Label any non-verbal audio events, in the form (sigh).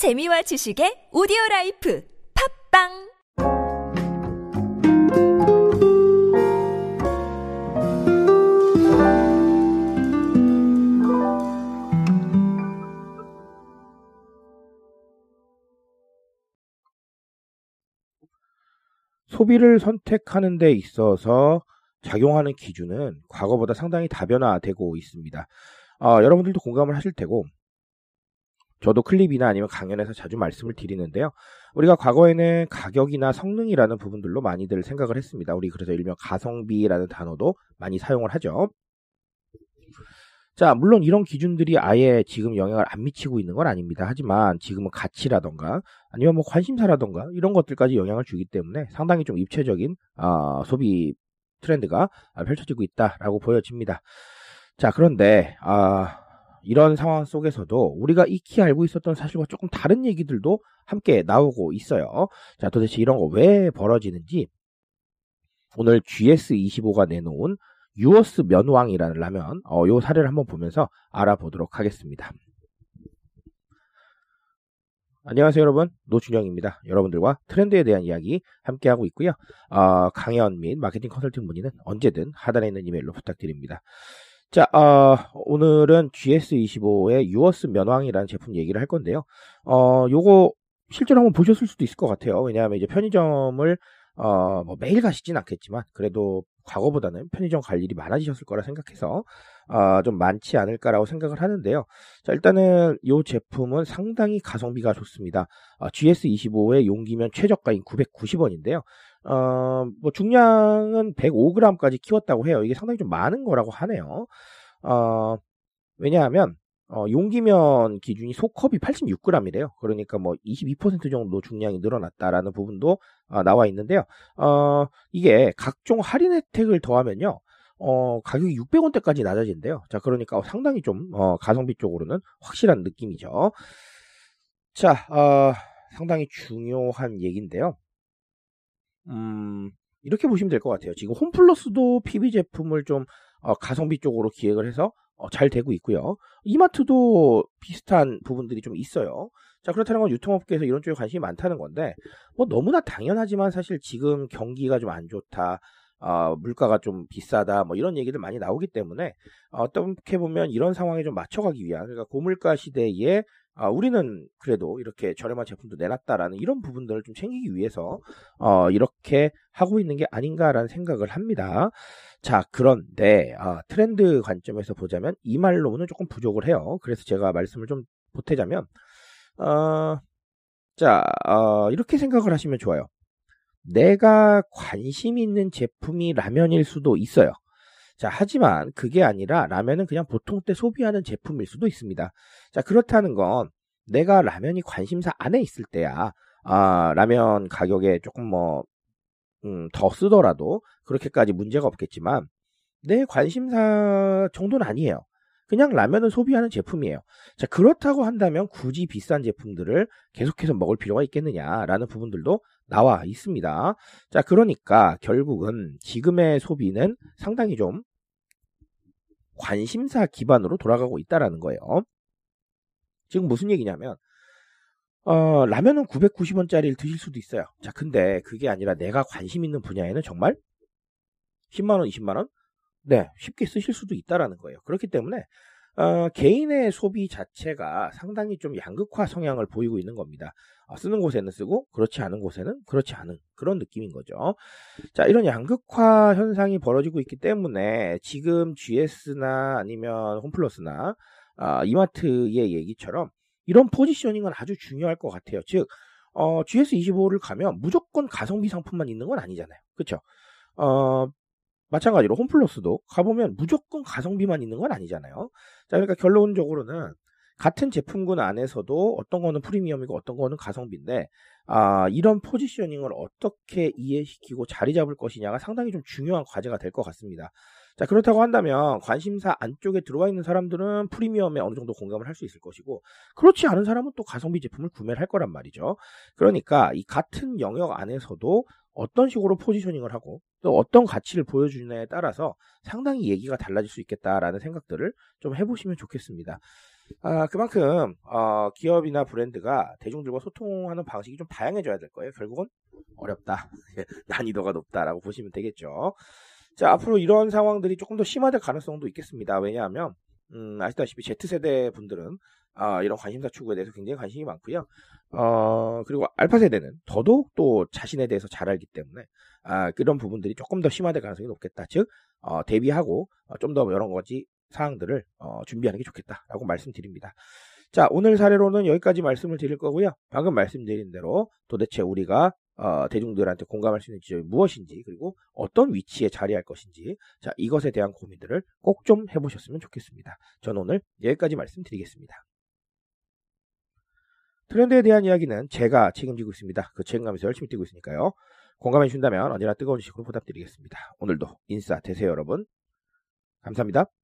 재미와 지식의 오디오 라이프 팝빵 소비를 선택하는 데 있어서 작용하는 기준은 과거보다 상당히 다변화되고 있습니다. 어, 여러분들도 공감을 하실 테고, 저도 클립이나 아니면 강연에서 자주 말씀을 드리는데요. 우리가 과거에는 가격이나 성능이라는 부분들로 많이들 생각을 했습니다. 우리 그래서 일명 가성비라는 단어도 많이 사용을 하죠. 자, 물론 이런 기준들이 아예 지금 영향을 안 미치고 있는 건 아닙니다. 하지만 지금은 가치라던가 아니면 뭐 관심사라던가 이런 것들까지 영향을 주기 때문에 상당히 좀 입체적인 어, 소비 트렌드가 펼쳐지고 있다라고 보여집니다. 자, 그런데 아, 이런 상황 속에서도 우리가 익히 알고 있었던 사실과 조금 다른 얘기들도 함께 나오고 있어요. 자, 도대체 이런 거 왜 벌어지는지 오늘 GS25가 내놓은 유어스 면왕이라는 라면 어, 요 사례를 한번 보면서 알아보도록 하겠습니다. 안녕하세요 여러분 노준영입니다. 여러분들과 트렌드에 대한 이야기 함께하고 있고요. 어, 강연 및 마케팅 컨설팅 문의는 언제든 하단에 있는 이메일로 부탁드립니다. 자, 어, 오늘은 GS25의 유어스 면왕이라는 제품 얘기를 할 건데요. 어, 요거 실제로 한번 보셨을 수도 있을 것 같아요. 왜냐하면 이제 편의점을 어, 뭐 매일 가시진 않겠지만 그래도 과거보다는 편의점 갈 일이 많아지셨을 거라 생각해서 어, 좀 많지 않을까라고 생각을 하는데요. 자, 일단은 이 제품은 상당히 가성비가 좋습니다. 어, GS25의 용기면 최저가인 990원인데요. 어, 뭐 중량은 105g까지 키웠다고 해요. 이게 상당히 좀 많은 거라고 하네요. 어, 왜냐하면 어, 용기면 기준이 소컵이 86g이래요. 그러니까 뭐 22% 정도 중량이 늘어났다라는 부분도 어, 나와 있는데요. 어, 이게 각종 할인 혜택을 더하면요. 어, 가격이 600원대까지 낮아진대요. 자, 그러니까 상당히 좀 어, 가성비 쪽으로는 확실한 느낌이죠. 자, 어, 상당히 중요한 얘기인데요. 음, 이렇게 보시면 될 것 같아요. 지금 홈플러스도 PB 제품을 좀 어, 가성비 쪽으로 기획을 해서 어, 잘 되고 있고요. 이마트도 비슷한 부분들이 좀 있어요. 자, 그렇다는 건 유통업계에서 이런 쪽에 관심이 많다는 건데, 뭐 너무나 당연하지만 사실 지금 경기가 좀 안 좋다, 어, 물가가 좀 비싸다, 뭐 이런 얘기들 많이 나오기 때문에, 어, 어떻게 보면 이런 상황에 좀 맞춰가기 위한, 그러니까 고물가 시대에 아, 우리는 그래도 이렇게 저렴한 제품도 내놨다라는 이런 부분들을 좀 챙기기 위해서 어, 이렇게 하고 있는 게 아닌가라는 생각을 합니다. 자, 그런데 아, 트렌드 관점에서 보자면 이 말로는 조금 부족을 해요. 그래서 제가 말씀을 좀 보태자면 어, 자, 어, 이렇게 생각을 하시면 좋아요. 내가 관심 있는 제품이 라면일 수도 있어요. 자, 하지만 그게 아니라 라면은 그냥 보통 때 소비하는 제품일 수도 있습니다. 자, 그렇다는 건 내가 라면이 관심사 안에 있을 때야, 아, 라면 가격에 조금 뭐, 음, 더 쓰더라도 그렇게까지 문제가 없겠지만 내 관심사 정도는 아니에요. 그냥 라면을 소비하는 제품이에요. 자, 그렇다고 한다면 굳이 비싼 제품들을 계속해서 먹을 필요가 있겠느냐라는 부분들도 나와 있습니다. 자, 그러니까 결국은 지금의 소비는 상당히 좀 관심사 기반으로 돌아가고 있다라는 거예요. 지금 무슨 얘기냐면 어, 라면은 990원짜리를 드실 수도 있어요. 자, 근데 그게 아니라 내가 관심 있는 분야에는 정말 10만원, 20만원? 네, 쉽게 쓰실 수도 있다라는 거예요. 그렇기 때문에, 어, 개인의 소비 자체가 상당히 좀 양극화 성향을 보이고 있는 겁니다. 어, 쓰는 곳에는 쓰고, 그렇지 않은 곳에는 그렇지 않은 그런 느낌인 거죠. 자, 이런 양극화 현상이 벌어지고 있기 때문에 지금 GS나 아니면 홈플러스나 어, 이마트의 얘기처럼 이런 포지셔닝은 아주 중요할 것 같아요. 즉, 어, GS25를 가면 무조건 가성비 상품만 있는 건 아니잖아요. 그쵸? 어, 마찬가지로 홈플러스도 가보면 무조건 가성비만 있는 건 아니잖아요. 자, 그러니까 결론적으로는 같은 제품군 안에서도 어떤 거는 프리미엄이고 어떤 거는 가성비인데, 아, 이런 포지셔닝을 어떻게 이해시키고 자리 잡을 것이냐가 상당히 좀 중요한 과제가 될 것 같습니다. 자, 그렇다고 한다면 관심사 안쪽에 들어와 있는 사람들은 프리미엄에 어느 정도 공감을 할 수 있을 것이고, 그렇지 않은 사람은 또 가성비 제품을 구매를 할 거란 말이죠. 그러니까 이 같은 영역 안에서도 어떤 식으로 포지셔닝을 하고 또 어떤 가치를 보여주느냐에 따라서 상당히 얘기가 달라질 수 있겠다라는 생각들을 좀 해보시면 좋겠습니다. 아, 그만큼 어, 기업이나 브랜드가 대중들과 소통하는 방식이 좀 다양해져야 될 거예요. 결국은 어렵다, (laughs) 난이도가 높다라고 보시면 되겠죠. 자, 앞으로 이런 상황들이 조금 더 심화될 가능성도 있겠습니다. 왜냐하면 음, 아시다시피 Z세대 분들은 아, 이런 관심사 추구에 대해서 굉장히 관심이 많고요. 어, 그리고 알파 세대는 더더욱 또 자신에 대해서 잘 알기 때문에 아, 그런 부분들이 조금 더 심화될 가능성이 높겠다. 즉, 어, 대비하고 어, 좀더 여러 가지 사항들을 어, 준비하는 게 좋겠다라고 말씀드립니다. 자, 오늘 사례로는 여기까지 말씀을 드릴 거고요. 방금 말씀드린 대로 도대체 우리가 어, 대중들한테 공감할 수 있는 지점이 무엇인지 그리고 어떤 위치에 자리할 것인지 자 이것에 대한 고민들을 꼭 좀 해보셨으면 좋겠습니다. 저는 오늘 여기까지 말씀드리겠습니다. 트렌드에 대한 이야기는 제가 책임지고 있습니다. 그 책임감에서 열심히 뛰고 있으니까요. 공감해 주신다면 언제나 뜨거운 식으로 보답드리겠습니다. 오늘도 인싸 되세요 여러분. 감사합니다.